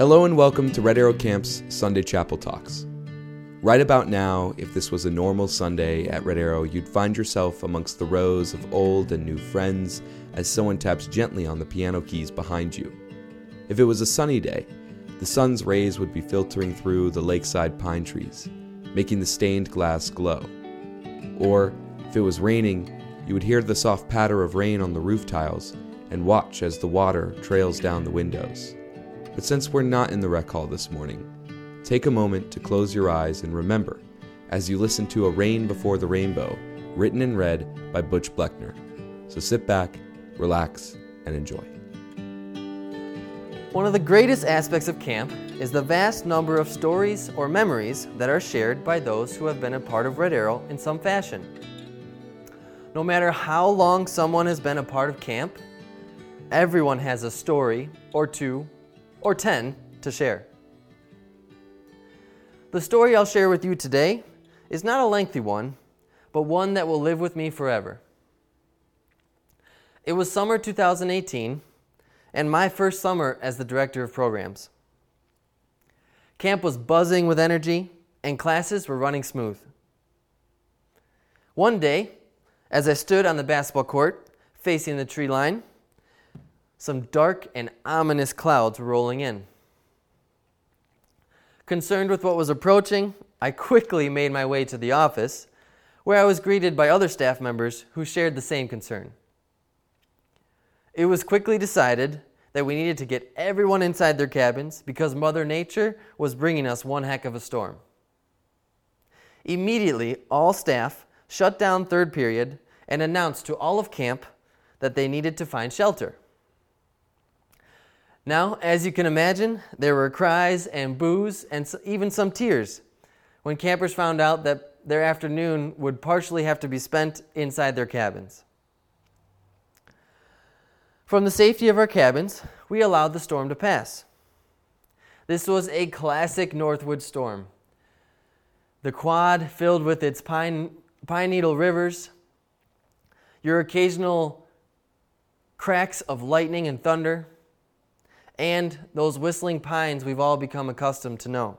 Hello and welcome to Red Arrow Camp's Sunday Chapel Talks. Right about now, if this was a normal Sunday at Red Arrow, you'd find yourself amongst the rows of old and new friends as someone taps gently on the piano keys behind you. If it was a sunny day, the sun's rays would be filtering through the lakeside pine trees, making the stained glass glow. Or, if it was raining, you would hear the soft patter of rain on the roof tiles and watch as the water trails down the windows. But since we're not in the rec hall this morning, take a moment to close your eyes and remember as you listen to A Rain Before the Rainbow, written and read by Butch Bleckner. So sit back, relax, and enjoy. One of the greatest aspects of camp is the vast number of stories or memories that are shared by those who have been a part of Red Arrow in some fashion. No matter how long someone has been a part of camp, everyone has a story or two or ten to share. The story I'll share with you today is not a lengthy one, but one that will live with me forever. It was summer 2018 and my first summer as the director of programs. Camp was buzzing with energy and classes were running smooth. One day, as I stood on the basketball court facing the tree line, some dark and ominous clouds rolling in. Concerned with what was approaching, I quickly made my way to the office, where I was greeted by other staff members who shared the same concern. It was quickly decided that we needed to get everyone inside their cabins because Mother Nature was bringing us one heck of a storm. Immediately, all staff shut down third period and announced to all of camp that they needed to find shelter. Now, as you can imagine, there were cries and boos and even some tears when campers found out that their afternoon would partially have to be spent inside their cabins. From the safety of our cabins, we allowed the storm to pass. This was a classic Northwood storm. The quad filled with its pine, pine needle rivers, your occasional cracks of lightning and thunder, and those whistling pines we've all become accustomed to know.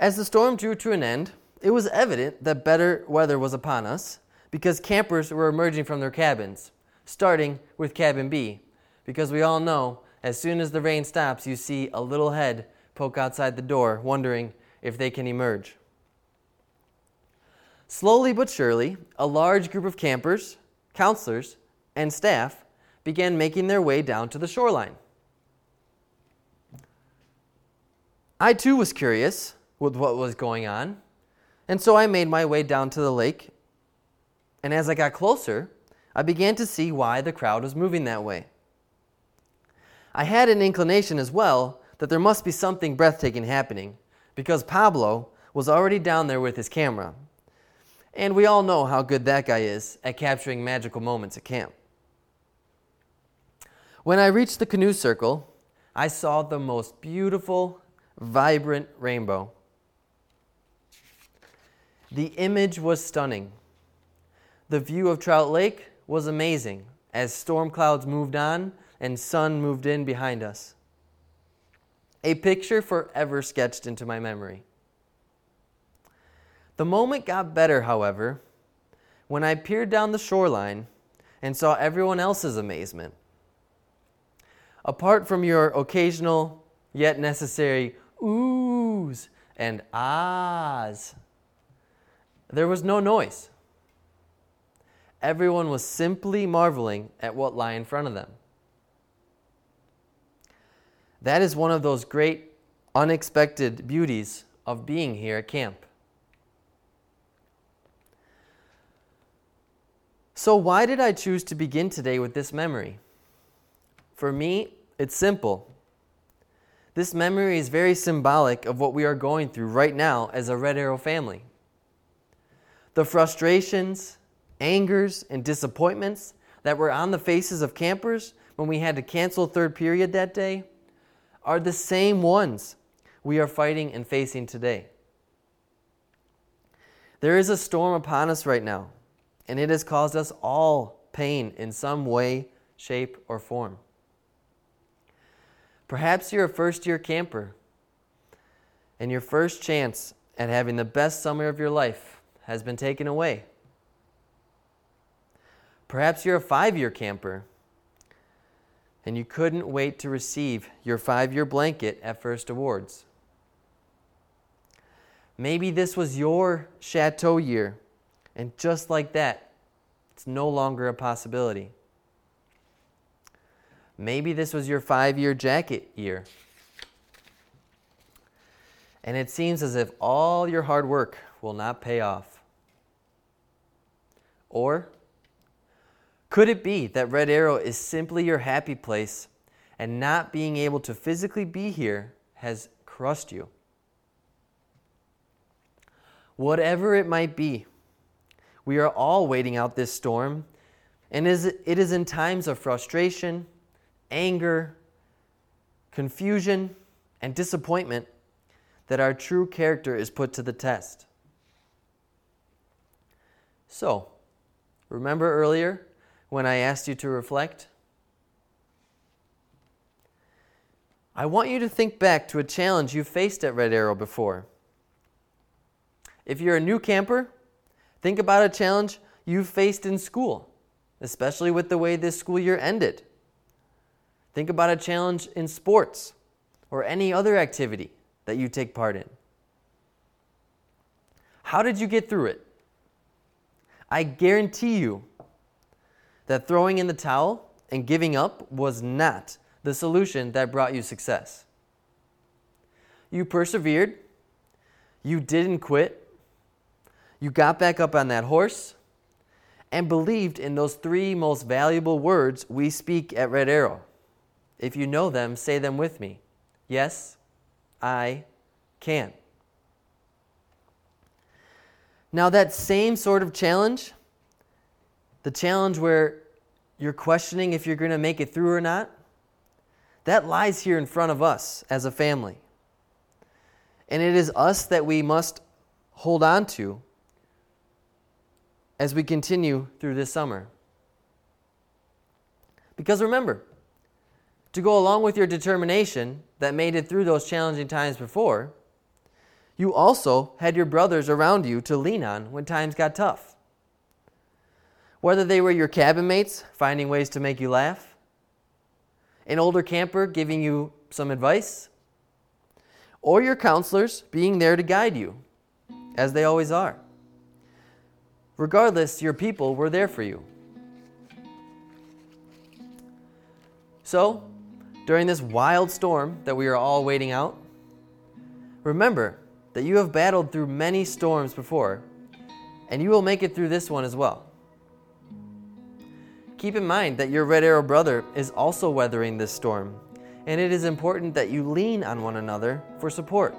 As the storm drew to an end, it was evident that better weather was upon us because campers were emerging from their cabins, starting with cabin B, because we all know as soon as the rain stops, you see a little head poke outside the door, wondering if they can emerge. Slowly but surely, a large group of campers, counselors, and staff began making their way down to the shoreline. I too was curious with what was going on, and so I made my way down to the lake. And as I got closer, I began to see why the crowd was moving that way. I had an inclination as well that there must be something breathtaking happening because Pablo was already down there with his camera. And we all know how good that guy is at capturing magical moments at camp. When I reached the canoe circle, I saw the most beautiful, vibrant rainbow. The image was stunning. The view of Trout Lake was amazing as storm clouds moved on and sun moved in behind us. A picture forever sketched into my memory. The moment got better, however, when I peered down the shoreline and saw everyone else's amazement. Apart from your occasional yet necessary oohs and ahs, there was no noise. Everyone was simply marveling at what lay in front of them. That is one of those great unexpected beauties of being here at camp. So, why did I choose to begin today with this memory? For me, it's simple. This memory is very symbolic of what we are going through right now as a Red Arrow family. The frustrations, angers, and disappointments that were on the faces of campers when we had to cancel third period that day are the same ones we are fighting and facing today. There is a storm upon us right now, and it has caused us all pain in some way, shape, or form. Perhaps you're a first year camper and your first chance at having the best summer of your life has been taken away. Perhaps you're a five year camper and you couldn't wait to receive your five year blanket at First Awards. Maybe this was your chateau year, and just like that, it's no longer a possibility. Maybe this was your five year jacket year. And it seems as if all your hard work will not pay off. Or could it be that Red Arrow is simply your happy place and not being able to physically be here has crushed you? Whatever it might be, we are all waiting out this storm, and it is in times of frustration, anger, confusion, and disappointment that our true character is put to the test. So, remember earlier when I asked you to reflect? I want you to think back to a challenge you faced at Red Arrow before. If you're a new camper, think about a challenge you faced in school, especially with the way this school year ended. Think about a challenge in sports or any other activity that you take part in. How did you get through it? I guarantee you that throwing in the towel and giving up was not the solution that brought you success. You persevered, you didn't quit, you got back up on that horse, and believed in those three most valuable words we speak at Red Arrow. If you know them, say them with me. Yes, I can. Now, that same sort of challenge, the challenge where you're questioning if you're going to make it through or not, that lies here in front of us as a family. And it is us that we must hold on to as we continue through this summer. Because remember, to go along with your determination that made it through those challenging times before, you also had your brothers around you to lean on when times got tough. Whether they were your cabin mates finding ways to make you laugh, an older camper giving you some advice, or your counselors being there to guide you, as they always are. Regardless, your people were there for you. So, during this wild storm that we are all waiting out, remember that you have battled through many storms before, and you will make it through this one as well. Keep in mind that your Red Arrow brother is also weathering this storm, and it is important that you lean on one another for support.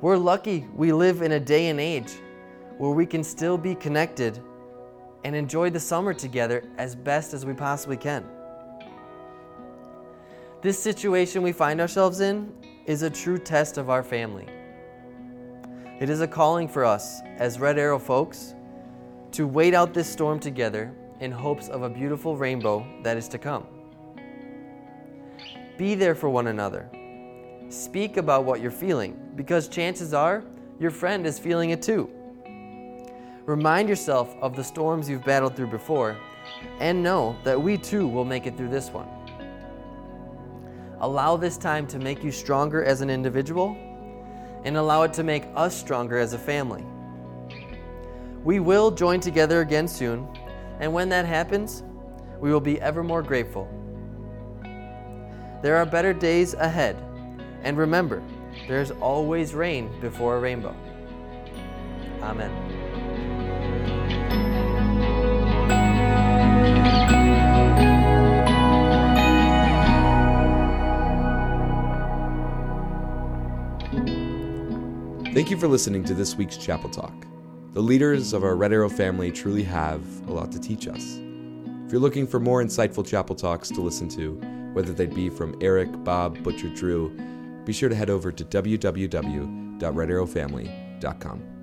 We're lucky we live in a day and age where we can still be connected and enjoy the summer together as best as we possibly can. This situation we find ourselves in is a true test of our family. It is a calling for us as Red Arrow folks to wait out this storm together in hopes of a beautiful rainbow that is to come. Be there for one another. Speak about what you're feeling because chances are your friend is feeling it too. Remind yourself of the storms you've battled through before and know that we too will make it through this one. Allow this time to make you stronger as an individual and allow it to make us stronger as a family. We will join together again soon, and when that happens, we will be ever more grateful. There are better days ahead, and remember, there's always rain before a rainbow. Amen. Thank you for listening to this week's Chapel Talk. The leaders of our Red Arrow family truly have a lot to teach us. If you're looking for more insightful Chapel Talks to listen to, whether they'd be from Eric, Bob, Butcher, Drew, be sure to head over to www.redarrowfamily.com.